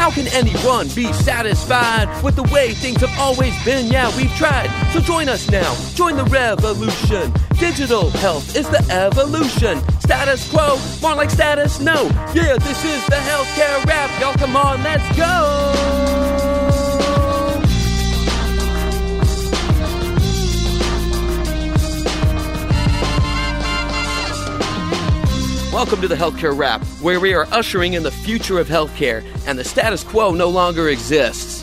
How can anyone be satisfied with the way things have always been? Yeah, we've tried. So join us now. Join the revolution. Digital health is the evolution. Status quo, more like status no. Yeah, this is the healthcare rap. Y'all come on, let's go. Welcome to the Healthcare Rap, where we are ushering in the future of healthcare and the status quo no longer exists.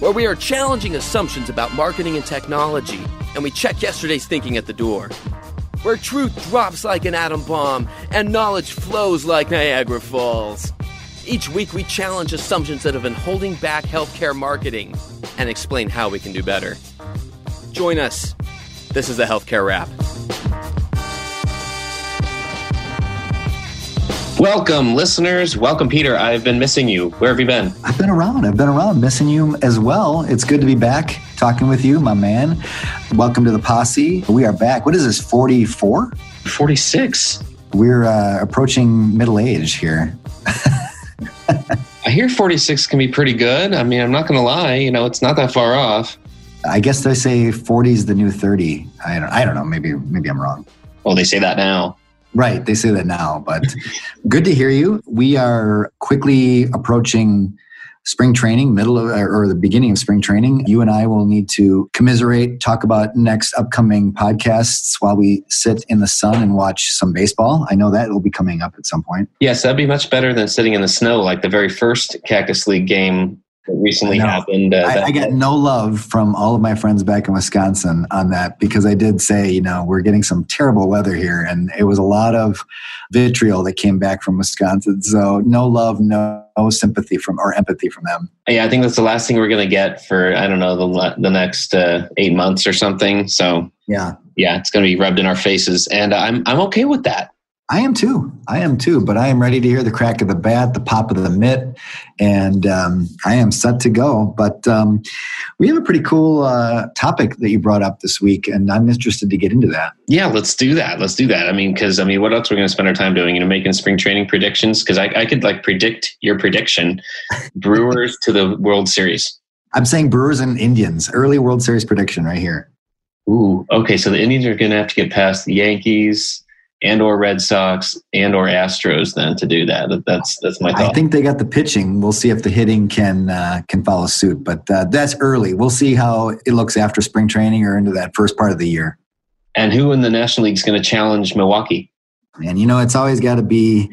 Where we are challenging assumptions about marketing and technology, and we check yesterday's thinking at the door. Where truth drops like an atom bomb and knowledge flows like Niagara Falls. Each week, we challenge assumptions that have been holding back healthcare marketing and explain how we can do better. Join us. This is the Healthcare Rap. Welcome, listeners. Welcome, Peter. I've been missing you. Where have you been? I've been around. I've been around, missing you as well. It's good to be back talking with you, my man. Welcome to the posse. We are back. What is this, 44? 46. We're uh, approaching middle age here. I hear 46 can be pretty good. I mean, I'm not going to lie, you know, it's not that far off. I guess they say 40 is the new 30. I don't, I don't know. Maybe, maybe I'm wrong. Well, they say that now. Right. They say that now, but good to hear you. We are quickly approaching spring training, middle of, or the beginning of spring training. You and I will need to commiserate, talk about next upcoming podcasts while we sit in the sun and watch some baseball. I know that will be coming up at some point. Yes, that'd be much better than sitting in the snow like the very first Cactus League game that recently happened. Uh, I, I get no love from all of my friends back in Wisconsin on that because I did say, you know, we're getting some terrible weather here, and it was a lot of vitriol that came back from Wisconsin. So no love, no, no sympathy from or empathy from them. Yeah, I think that's the last thing we're going to get for I don't know the the next uh, eight months or something. So yeah, yeah, it's going to be rubbed in our faces, and I'm I'm okay with that. I am too. I am too. But I am ready to hear the crack of the bat, the pop of the mitt, and um, I am set to go. But um, we have a pretty cool uh, topic that you brought up this week, and I'm interested to get into that. Yeah, let's do that. Let's do that. I mean, because I mean, what else are we going to spend our time doing? You know, making spring training predictions. Because I, I could like predict your prediction, Brewers to the World Series. I'm saying Brewers and Indians early World Series prediction right here. Ooh, okay. So the Indians are going to have to get past the Yankees and or Red Sox and or Astros then to do that. That's that's my thought. I think they got the pitching. We'll see if the hitting can uh, can follow suit, but uh, that's early. We'll see how it looks after spring training or into that first part of the year. And who in the National League is going to challenge Milwaukee? And you know, it's always got to be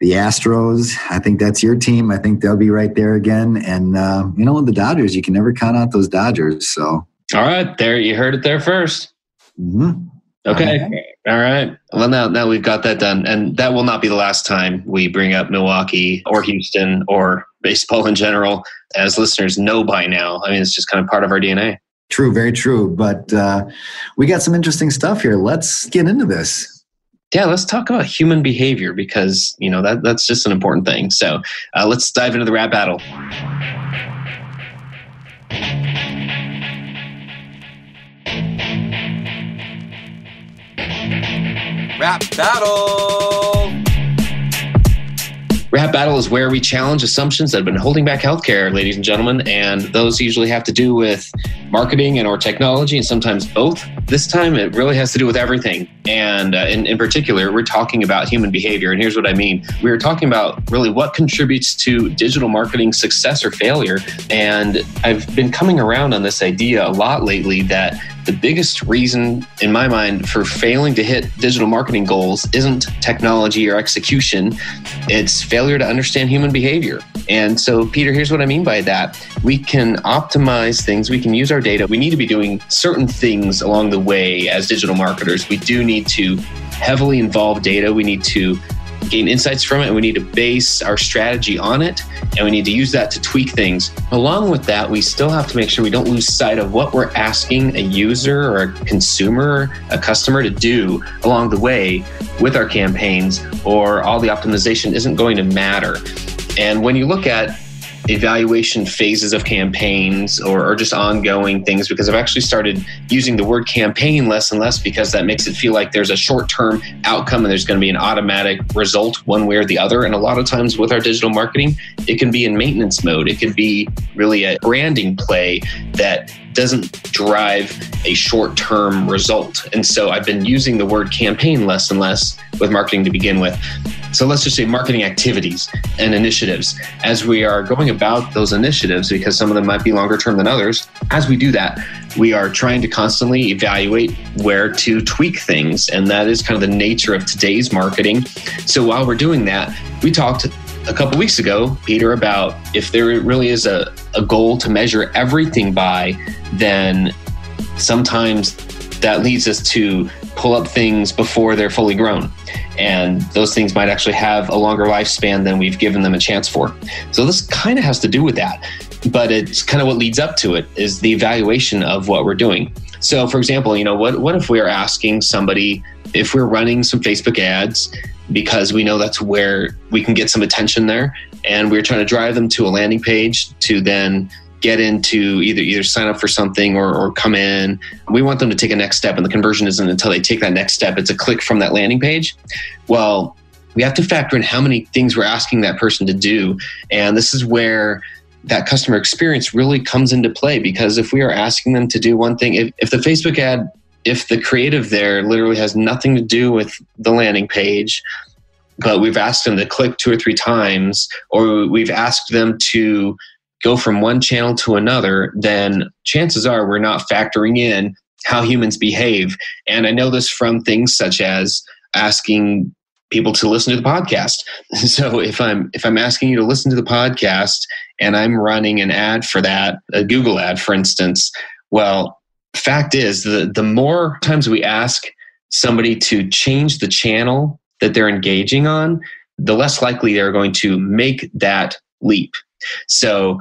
the Astros. I think that's your team. I think they'll be right there again. And uh, you know, the Dodgers, you can never count out those Dodgers. So, all right, there you heard it there 1st mm-hmm. Okay. All right. Well, now now we've got that done, and that will not be the last time we bring up Milwaukee or Houston or baseball in general. As listeners know by now, I mean, it's just kind of part of our DNA. True, very true. But uh, we got some interesting stuff here. Let's get into this. Yeah, let's talk about human behavior because you know that that's just an important thing. So uh, let's dive into the rap battle. Rap Battle. Rap Battle is where we challenge assumptions that have been holding back healthcare, ladies and gentlemen, and those usually have to do with marketing and or technology, and sometimes both. This time, it really has to do with everything, and uh, in, in particular, we're talking about human behavior. And here's what I mean: we're talking about really what contributes to digital marketing success or failure. And I've been coming around on this idea a lot lately that the biggest reason in my mind for failing to hit digital marketing goals isn't technology or execution. It's failure to understand human behavior. And so peter here's what i mean by that. We can optimize things. We can use our data. We need to be doing certain things along the way as digital marketers. We do need to heavily involve data. We need to gain insights from it and we need to base our strategy on it and we need to use that to tweak things. Along with that, we still have to make sure we don't lose sight of what we're asking a user or a consumer, a customer to do along the way with our campaigns or all the optimization isn't going to matter. And when you look at evaluation phases of campaigns or, or, just ongoing things because I've actually started using the word campaign less and less because that makes it feel like there's a short term outcome and there's going to be an automatic result one way or the other. And a lot of times with our digital marketing, it can be in maintenance mode. It could be really a branding play that doesn't drive a short term result. And so I've been using the word campaign less and less with marketing to begin with. So let's just say marketing activities and initiatives. As we are going about those initiatives, because some of them might be longer term than others, as we do that, we are trying to constantly evaluate where to tweak things. And that is kind of the nature of today's marketing. So while we're doing that, we talked a couple weeks ago, Peter, about if there really is a, a goal to measure everything by, then sometimes that leads us to pull up things before they're fully grown. And those things might actually have a longer lifespan than we've given them a chance for. So this kind of has to do with that. But it's kind of what leads up to it is the evaluation of what we're doing. So, for example, you know, what, what if we're asking somebody if we're running some Facebook ads because we know that's where we can get some attention there. And we're trying to drive them to a landing page to then get into either either sign up for something or, or come in. We want them to take a next step, and the conversion isn't until they take that next step. It's a click from that landing page. Well, we have to factor in how many things we're asking that person to do, and this is where that customer experience really comes into play because if we are asking them to do one thing, if, if the Facebook ad if the creative there literally has nothing to do with the landing page, but we've asked them to click two or three times, or we've asked them to go from one channel to another, then chances are we're not factoring in how humans behave. And I know this from things such as asking people to listen to the podcast. So if I'm if I'm asking you to listen to the podcast and I'm running an ad for that, a Google ad for instance, well, fact is the the more times we ask somebody to change the channel that they're engaging on, the less likely they're going to make that leap. So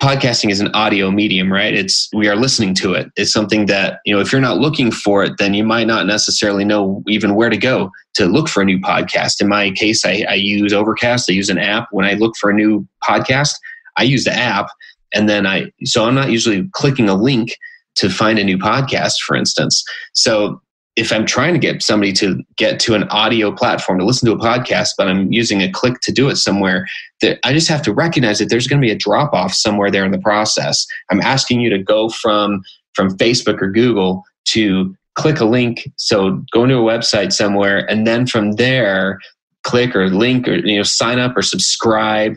podcasting is an audio medium, right? It's we are listening to it. It's something that, you know, if you're not looking for it, then you might not necessarily know even where to go to look for a new podcast. In my case, I, I use Overcast, I use an app. When I look for a new podcast, I use the app and then I so I'm not usually clicking a link to find a new podcast, for instance. So if I'm trying to get somebody to get to an audio platform to listen to a podcast, but I'm using a click to do it somewhere, that I just have to recognize that there's going to be a drop off somewhere there in the process. I'm asking you to go from from Facebook or Google to click a link. So go into a website somewhere, and then from there, click or link or you know sign up or subscribe,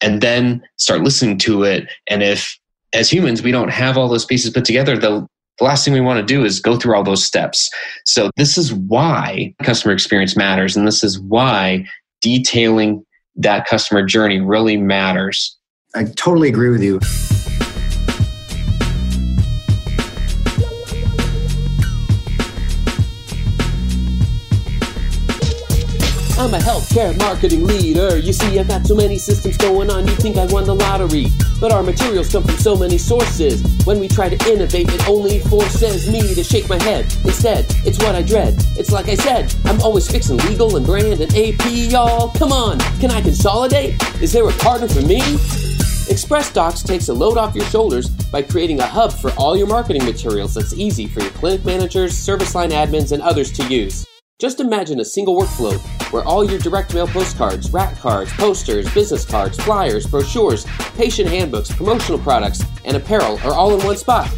and then start listening to it. And if as humans, we don't have all those pieces put together. The, last thing we want to do is go through all those steps. So, this is why customer experience matters. And this is why detailing that customer journey really matters. I totally agree with you. I'm a healthcare marketing leader. You see, I've got so many systems going on, you think I won the lottery. But our materials come from so many sources. When we try to innovate, it only forces me to shake my head. Instead, it's what I dread. It's like I said, I'm always fixing legal and brand and AP, y'all. Come on, can I consolidate? Is there a partner for me? Xpressdocs takes a load off your shoulders by creating a hub for all your marketing materials that's easy for your clinic managers, service line admins, and others to use. Just imagine a single workflow where all your direct mail postcards, rack cards, posters, business cards, flyers, brochures, patient handbooks, promotional products, and apparel are all in one spot.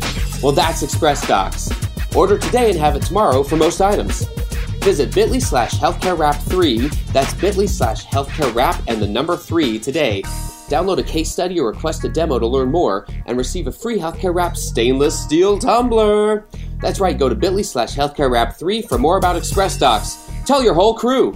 Well, that's Xpressdocs. Order today and have it tomorrow for most items. Visit bit.ly slash healthcarewrap3, that's bit.ly slash healthcare healthcarewrap and the number 3 today. Download a case study or request a demo to learn more and receive a free Healthcare Rap stainless steel tumbler. That's right, go to bit.ly slash healthcare healthcarewrap3 for more about Xpressdocs. Tell your whole crew.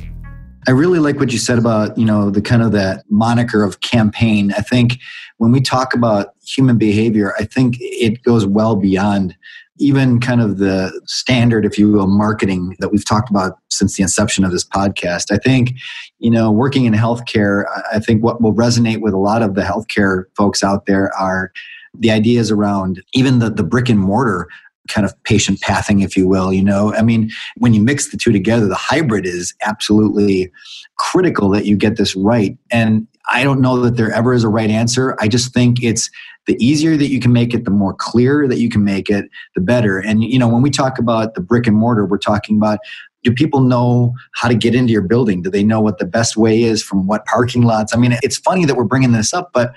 I really like what you said about, you know, the kind of that moniker of campaign. I think when we talk about human behavior, I think it goes well beyond even kind of the standard, if you will, marketing that we've talked about since the inception of this podcast. I think, you know, working in healthcare, I think what will resonate with a lot of the healthcare folks out there are the ideas around even the, the brick and mortar kind of patient pathing, if you will. You know, I mean, when you mix the two together, the hybrid is absolutely critical that you get this right. And I don't know that there ever is a right answer. I just think it's the easier that you can make it, the more clear that you can make it, the better. And you know, when we talk about the brick and mortar, we're talking about do people know how to get into your building? Do they know what the best way is from what parking lots? I mean, it's funny that we're bringing this up, but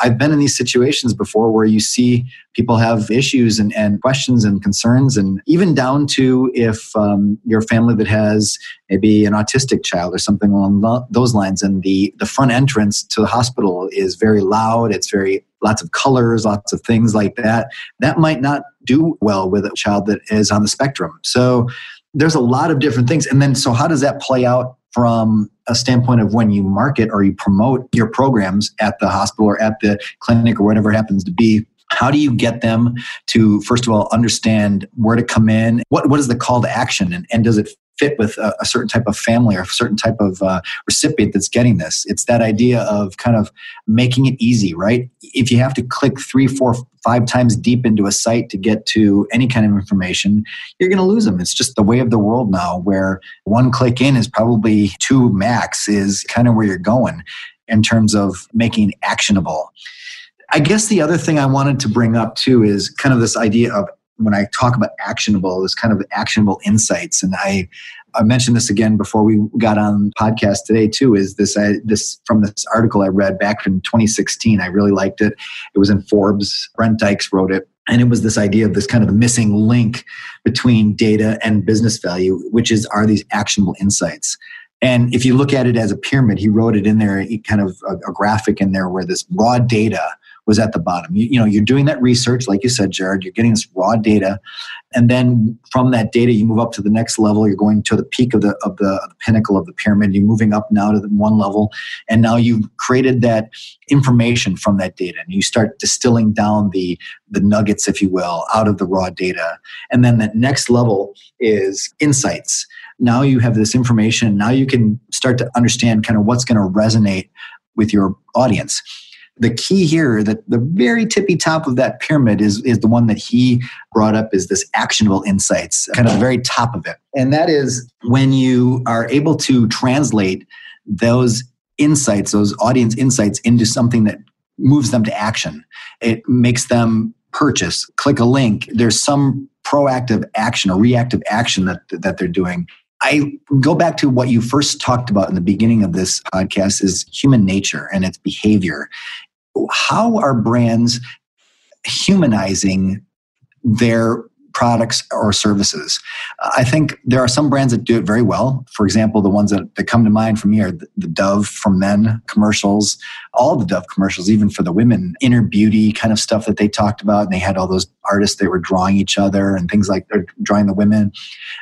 I've been in these situations before where you see people have issues and, and questions and concerns, and even down to if um, you're a family that has maybe an autistic child or something along those lines, and the, the front entrance to the hospital is very loud, it's very lots of colors, lots of things like that. That might not do well with a child that is on the spectrum. So there's a lot of different things. And then, so how does that play out from a standpoint of when you market or you promote your programs at the hospital or at the clinic or whatever it happens to be? How do you get them to, first of all, understand where to come in? What, what is the call to action? And, and does it fit with a, a, certain type of family or a certain type of uh, recipient that's getting this. It's that idea of kind of making it easy, right? If you have to click three, four, five times deep into a site to get to any kind of information, you're going to lose them. It's just the way of the world now, where one click in is probably two max, is kind of where you're going in terms of making actionable. I guess the other thing I wanted to bring up too is kind of this idea of when I talk about actionable, this kind of actionable insights, and I I mentioned this again before we got on podcast today too. Is this I, this from this article I read back in 2016? I really liked it. It was in Forbes. Brent Dykes wrote it, and it was this idea of this kind of missing link between data and business value, which is are these actionable insights. And if you look at it as a pyramid, he wrote it in there, kind of a, a graphic in there where this raw data was at the bottom. You, you know, you're doing that research, like you said, Jared, you're getting this raw data. And then from that data, you move up to the next level. You're going to the peak of the, of the, of the pinnacle of the pyramid. You're moving up now to the one level. And now you've created that information from that data. And you start distilling down the, the nuggets, if you will, out of the raw data. And then that next level is insights now you have this information now you can start to understand kind of what's going to resonate with your audience the key here that the very tippy top of that pyramid is, is the one that he brought up is this actionable insights kind of the very top of it. And that is when you are able to translate those insights those audience insights into something that moves them to action. It makes them purchase click a link. There's some proactive action or reactive action that that they're doing. I go back to what you first talked about in the beginning of this podcast is human nature and its behavior how are brands humanizing their products or services. I think there are some brands that do it very well. For example, the ones that, that come to mind for me are the, the Dove for men commercials, all the Dove commercials, even for the women, inner beauty kind of stuff that they talked about. And they had all those artists that were drawing each other and things like they're drawing the women.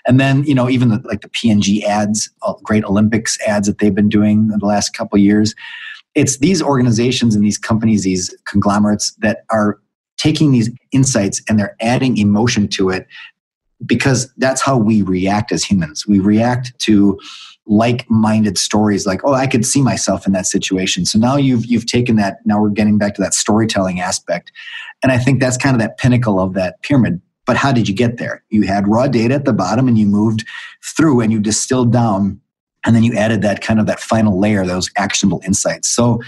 And then, you know, even the, like the P&G ads, great Olympics ads that they've been doing in the last couple years it's these organizations and these companies, these conglomerates that are taking these insights and they're adding emotion to it because that's how we react as humans. We react to like-minded stories like oh i could see myself in that situation. So now you've you've taken that now we're getting back to that storytelling aspect. And i think that's kind of that pinnacle of that pyramid. But how did you get there? You had raw data at the bottom and you moved through and you distilled down and then you added that kind of that final layer those actionable insights. So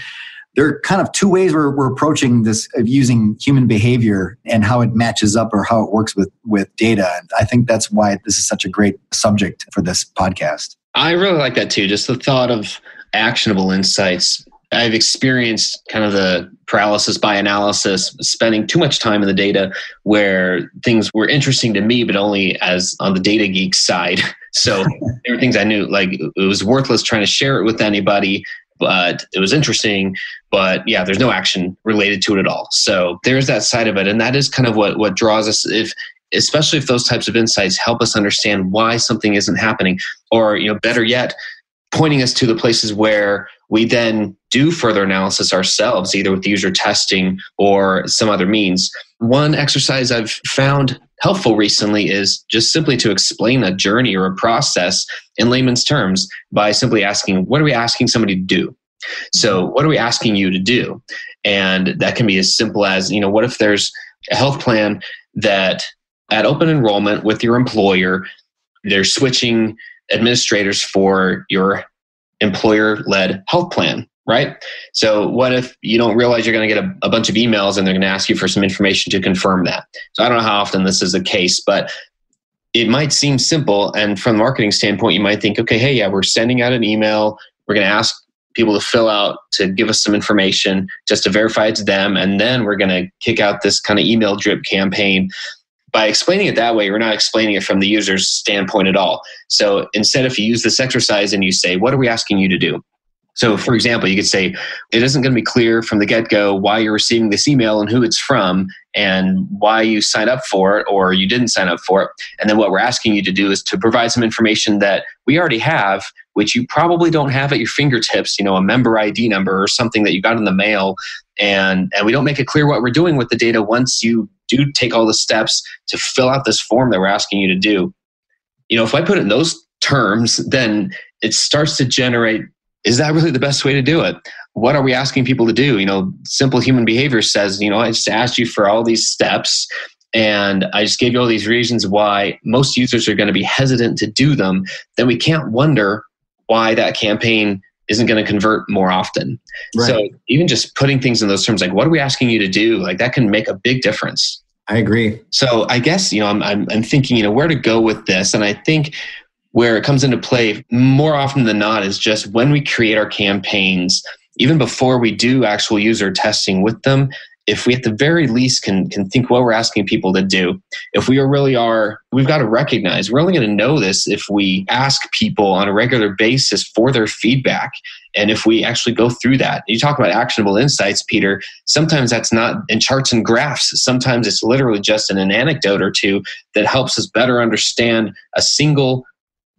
there are kind of two ways we're, we're approaching this of using human behavior and how it matches up or how it works with with data. And i think that's why this is such a great subject for this podcast. I really like that too. Just the thought of actionable insights I've experienced kind of the paralysis by analysis, spending too much time in the data where things were interesting to me, but only as on the data geek side. So there were things I knew like it was worthless trying to share it with anybody, but it was interesting. But yeah, there's no action related to it at all. So there's that side of it, and that is kind of what what draws us. If especially if those types of insights help us understand why something isn't happening, or you know, better yet, pointing us to the places where we then do further analysis ourselves, either with user testing or some other means. One exercise I've found helpful recently is just simply to explain a journey or a process in layman's terms by simply asking, What are we asking somebody to do? So, mm-hmm. what are we asking you to do? And that can be as simple as, you know, what if there's a health plan that at open enrollment with your employer, they're switching administrators for your employer led health plan right? So, what if you don't realize you're going to get a, a, bunch of emails and they're going to ask you for some information to confirm that? So, I don't know how often this is the case, but it might seem simple. And from the marketing standpoint, you might think, okay, hey, yeah, we're sending out an email. We're going to ask people to fill out to give us some information just to verify it's them. And then we're going to kick out this kind of email drip campaign. By explaining it that way, we're not explaining it from the user's standpoint at all. So instead, if you use this exercise and you say, What are we asking you to do? So, for example, you could say, it isn't going to be clear from the get go why you're receiving this email and who it's from and why you signed up for it or you didn't sign up for it. And then what we're asking you to do is to provide some information that we already have, which you probably don't have at your fingertips, you know, a member ID number or something that you got in the mail. And, and we don't make it clear what we're doing with the data once you do take all the steps to fill out this form that we're asking you to do. You know, if I put it in those terms, then it starts to generate is that really the best way to do it? What are we asking people to do? You know, simple human behavior says, you know, I just asked you for all these steps and I just gave you all these reasons why most users are going to be hesitant to do them. Then we can't wonder why that campaign isn't going to convert more often. Right. So even just putting things in those terms, like what are we asking you to do? Like that can make a big difference. I agree. So I guess you know I'm, I'm, I'm thinking you know where to go with this, and I think where it comes into play more often than not is just when we create our campaigns, even before we do actual user testing with them, if we at the very least can can think what we're asking people to do if we really are we've got to recognize we're only going to know this if we ask people on a regular basis for their feedback and if we actually go through that. You talk about actionable insights peter. Sometimes that's not in charts and graphs. Sometimes it's literally just in an anecdote or two that helps us better understand a single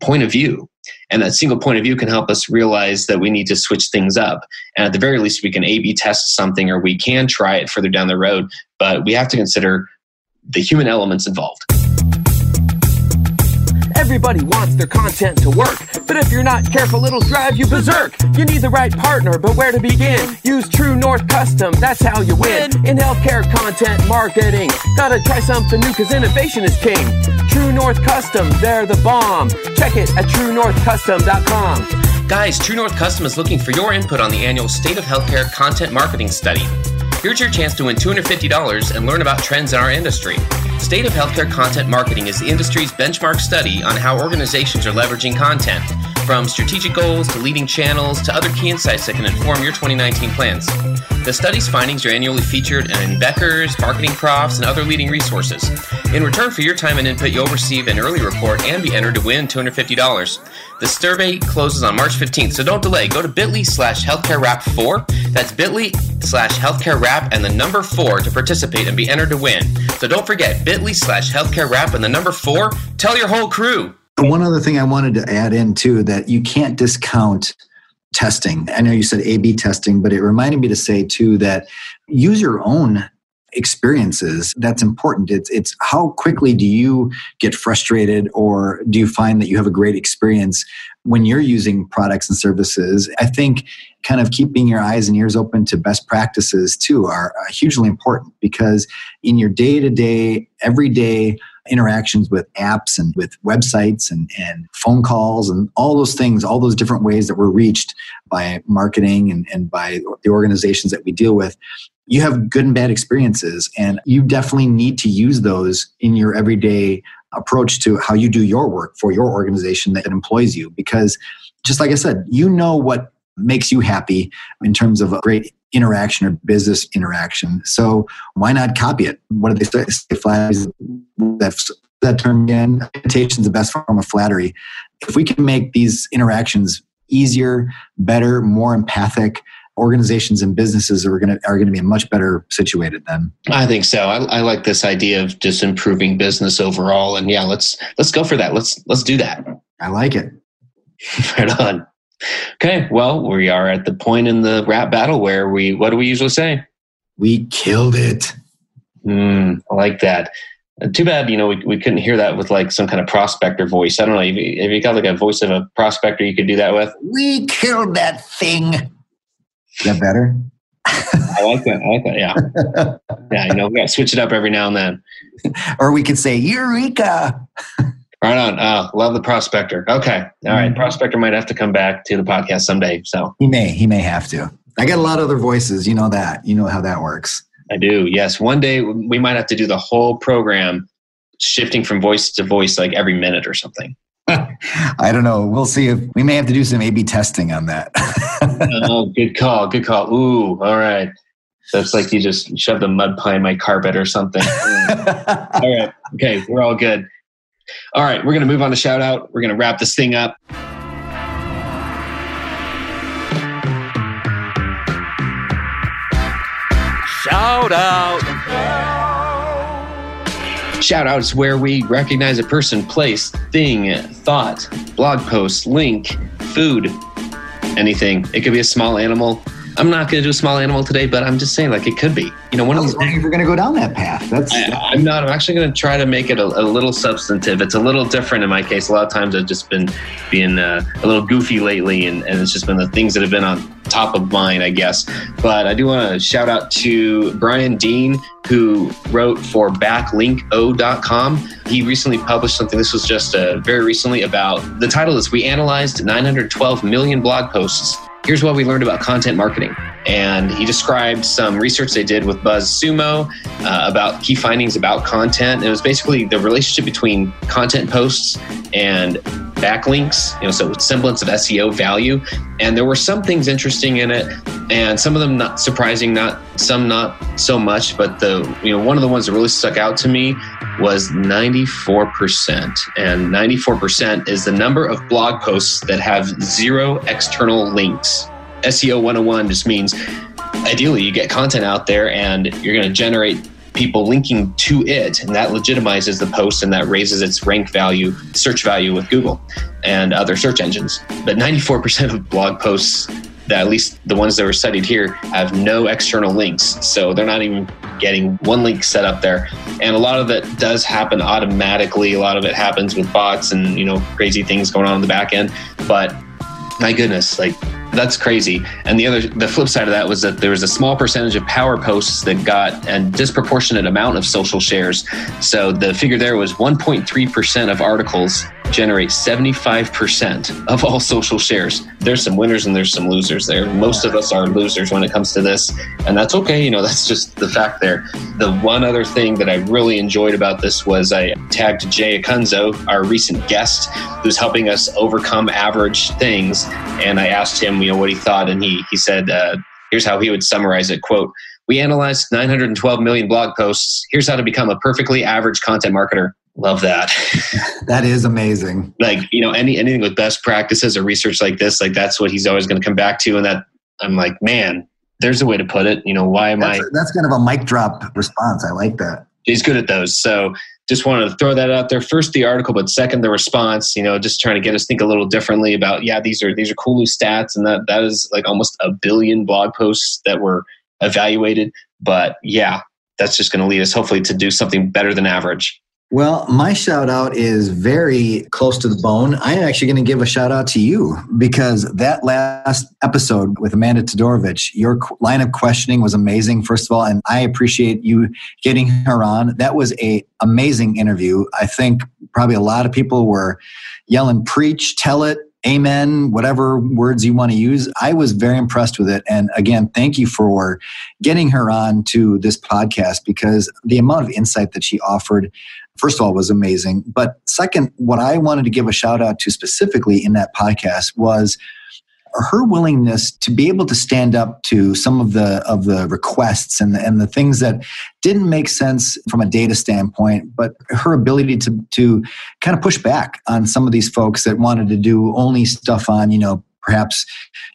point of view. And that single point of view can help us realize that we need to switch things up. And at the very least, we can A B test something or we can try it further down the road. But we have to consider the human elements involved. Everybody wants their content to work, but if you're not careful, it'll drive you berserk. You need the right partner, but where to begin? Use True North Custom, that's how you win. In healthcare content marketing, gotta try something new, cause innovation is king. True North Custom, they're the bomb. Check it at truenorthcustom.com. Guys, True North Custom is looking for your input on the annual State of Healthcare Content Marketing Study. Here's your chance to win $250 and learn about trends in our industry. State of Healthcare Content Marketing is the industry's benchmark study on how organizations are leveraging content, from strategic goals to leading channels to other key insights that can inform your 2019 plans. The study's findings are annually featured in Becker's, Marketing Profs, and other leading resources. In return for your time and input, you'll receive an early report and be entered to win $250. The survey closes on March 15th, so don't delay. Go to bit.ly slash healthcarewrap4. That's bit.ly slash healthcarewrap and the number 4 to participate and be entered to win. So don't forget bit.ly slash healthcarewrap and the number 4. Tell your whole crew. One other thing I wanted to add in too that you can't discount testing. I know you said A B testing, but it reminded me to say too that use your own experiences that's important. It's it's how quickly do you get frustrated or do you find that you have a great experience when you're using products and services? I think kind of keeping your eyes and ears open to best practices too are uh, hugely important because in your day-to-day everyday interactions with apps and with websites and, and phone calls and all those things, all those different ways that we're reached by marketing and, and by the organizations that we deal with, you have good and bad experiences. And you definitely need to use those in your everyday approach to how you do your work for your organization that employs you. Because just like I said, you know what makes you happy in terms of a great interaction or business interaction. So why not copy it? What do they say? Flattery, that's that term again. Imitation is the best form of flattery. If we can make these interactions easier, better, more empathic, organizations and businesses are going to are going to be much better situated then. I think so. I, I, like this idea of just improving business overall, and yeah, let's let's go for that. Let's let's do that. I like it. right on. Okay, well, we are at the point in the rap battle where we, what do we usually say? We killed it. Mm, I like that. Uh, too bad, you know, we, we couldn't hear that with like some kind of prospector voice. I don't know if you, if you got like a voice of a prospector, you could do that with. We killed that thing. Is that better? I like that. I like that. Yeah. yeah. You know, we got to switch it up every now and then. Or we could say, Eureka. Right on. Uh, love the prospector. Okay. All right. Mm-hmm. Prospector might have to come back to the podcast someday. So he may. He may have to. I got a lot of other voices. You know that. You know how that works. I do. Yes. One day we might have to do the whole program shifting from voice to voice like every minute or something. I don't know. We'll see if we may have to do some A B testing on that. oh, good call. Good call. Ooh, all right. That's like you just shoved a mud pie in my carpet or something. all right. Okay. We're all good. All right. We're going to move on to shout out. We're going to wrap this thing up. Shout out. Shout out is where we recognize a person, place, thing, thought, blog post, link, food, anything. It could be a small animal. I'm not going to do a small animal today, but I'm just saying, like, it could be. You know, one I of these. if we're going to go down that path. That's I, I'm not. I'm actually going to try to make it a, a little substantive. It's a little different in my case. A lot of times I've just been being uh, a little goofy lately, and, and it's just been the things that have been on top of mind, I guess. But I do want to shout out to Brian Dean, who wrote for backlinko.com. He recently published something. This was just uh, very recently about the title is We Analyzed 912 Million Blog Posts. Here's what we learned about content marketing. And he described some research they did with BuzzSumo uh, about key findings about content. And it was basically the relationship between content posts and backlinks, you know, so semblance of SEO value. And there were some things interesting in it, and some of them not surprising, not some not so much. But the you know one of the ones that really stuck out to me was 94%. And 94% is the number of blog posts that have zero external links. SEO 101 just means ideally you get content out there and you're going to generate people linking to it and that legitimizes the post and that raises its rank value search value with google and other search engines but 94% of blog posts at least the ones that were studied here have no external links so they're not even getting one link set up there and a lot of it does happen automatically a lot of it happens with bots and you know crazy things going on in the back end but my goodness like that's crazy. And the other, the flip side of that was that there was a small percentage of power posts that got a disproportionate amount of social shares. So the figure there was 1.3% of articles generate 75% of all social shares. There's some winners and there's some losers there. Most of us are losers when it comes to this, and that's okay. You know, that's just the fact there. The one other thing that I really enjoyed about this was I tagged Jay Acunzo, our recent guest, who's helping us overcome average things, and I asked him, you know, what he thought, and he he said, uh, here's how he would summarize it. Quote. We analyzed 912 million blog posts. Here's how to become a perfectly average content marketer. Love that. that is amazing. Like, you know, any anything with best practices or research like this, like that's what he's always going to come back to. And that I'm like, man, there's a way to put it. You know, why am That's, I? that's kind of a mic drop response. I like that. He's good at those. So just wanted to throw that out there. First, the article, but second, the response. You know, just trying to get us think a little differently about. Yeah, these are these are cool new stats, and that that is like almost a billion blog posts that were evaluated. But yeah, that's just going to lead us hopefully to do something better than average. Well, my shout out is very close to the bone. I'm actually going to give a shout out to you because that last episode with Amanda Todorovich, your line of questioning was amazing. First of all, and I appreciate you getting her on. That was a amazing interview. I think probably a lot of people were yelling, "Preach, tell it." Amen, whatever words you want to use. I was very impressed with it. And again, thank you for getting her on to this podcast because the amount of insight that she offered first of all was amazing. But second what i wanted to give a shout out to specifically in that podcast was her willingness to be able to stand up to some of the of the requests and the, and the things that didn't make sense from a data standpoint but her ability to to kind of push back on some of these folks that wanted to do only stuff on you know perhaps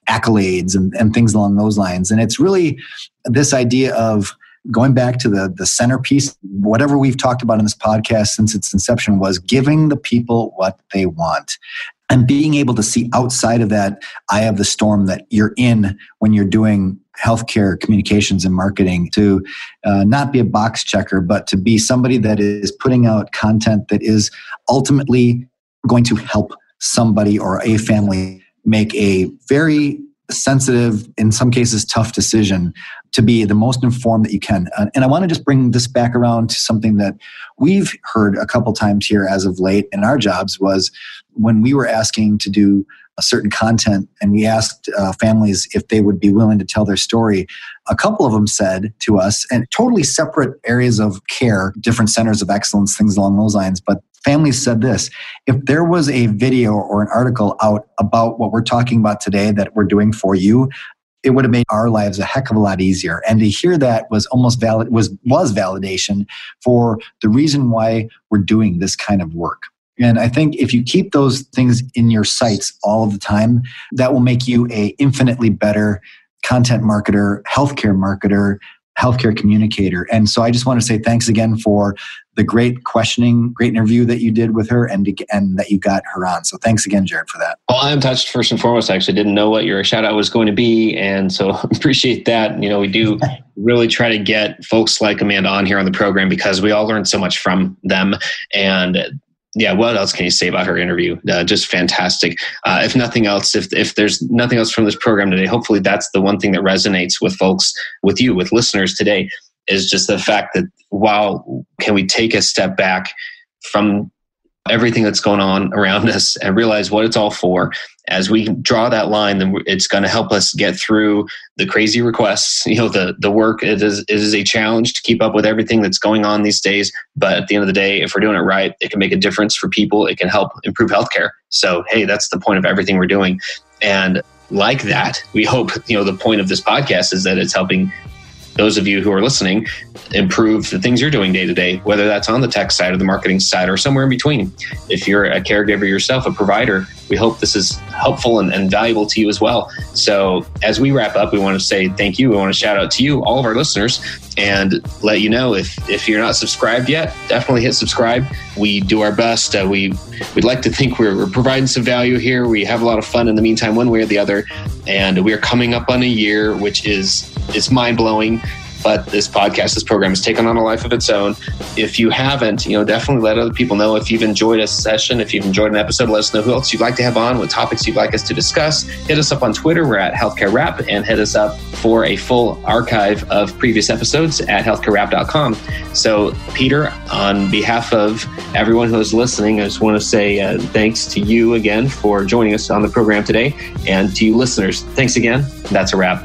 accolades and, and things along those lines. And it's really this idea of going back to the the centerpiece whatever we've talked about in this podcast since its inception was giving the people what they want and being able to see outside of that eye of the storm that you're in when you're doing healthcare communications and marketing to uh, not be a box checker but to be somebody that is putting out content that is ultimately going to help somebody or a family make a very sensitive in some cases tough decision to be the most informed that you can. Uh, and I want to just bring this back around to something that we've heard a couple times here as of late in our jobs was when we were asking to do a certain content and we asked uh, families if they would be willing to tell their story a couple of them said to us and totally separate areas of care different centers of excellence things along those lines but families said this if there was a video or an article out about what we're talking about today that we're doing for you it would have made our lives a heck of a lot easier. And to hear that was almost valid was was validation for the reason why we're doing this kind of work. And I think if you keep those things in your sights all of the time, that will make you a infinitely better content marketer, healthcare marketer, healthcare communicator. And so I just want to say thanks again for the great questioning, great interview that you did with her and, and that you got her on. So thanks again, Jared, for that. Well, I'm touched first and foremost. I actually didn't know what your shout out was going to be. And so appreciate that. You know, we do really try to get folks like Amanda on here on the program because we all learn so much from them. And yeah, what else can you say about her interview? Uh, just fantastic. Uh, if nothing else, if if there's nothing else from this program today, hopefully that's the one thing that resonates with folks, with you, with listeners today, is just the fact that while can we take a step back from everything that's going on around us and realize what it's all for. As we draw that line, then it's going to help us get through the crazy requests. You know, the the work it is it is a challenge to keep up with everything that's going on these days. But at the end of the day, if we're doing it right, it can make a difference for people. It can help improve healthcare. So hey, that's the point of everything we're doing. And like that, we hope you know the point of this podcast is that it's helping those of you who are listening improve the things you're doing day to day, whether that's on the tech side or the marketing side or somewhere in between. If you're a caregiver yourself, a provider, we hope this is helpful and, and, valuable to you as well. So, as we wrap up, we want to say thank you. We want to shout out to you, all of our listeners, and let you know if if you're not subscribed yet, definitely hit subscribe. We do our best. Uh, we we'd like to think we're, we're providing some value here. We have a lot of fun in the meantime, one way or the other, and we are coming up on a year, which is it's mind blowing but this podcast, this program has taken on a life of its own. If you haven't, you know, definitely let other people know if you've enjoyed a session, if you've enjoyed an episode, let us know who else you'd like to have on, what topics you'd like us to discuss. Hit us up on Twitter. We're at Healthcare Rap and hit us up for a full archive of previous episodes at healthcarerap.com. So, Peter, on behalf of everyone who is listening, I just want to say uh, thanks to you again for joining us on the program today. And to you listeners, thanks again. That's a wrap.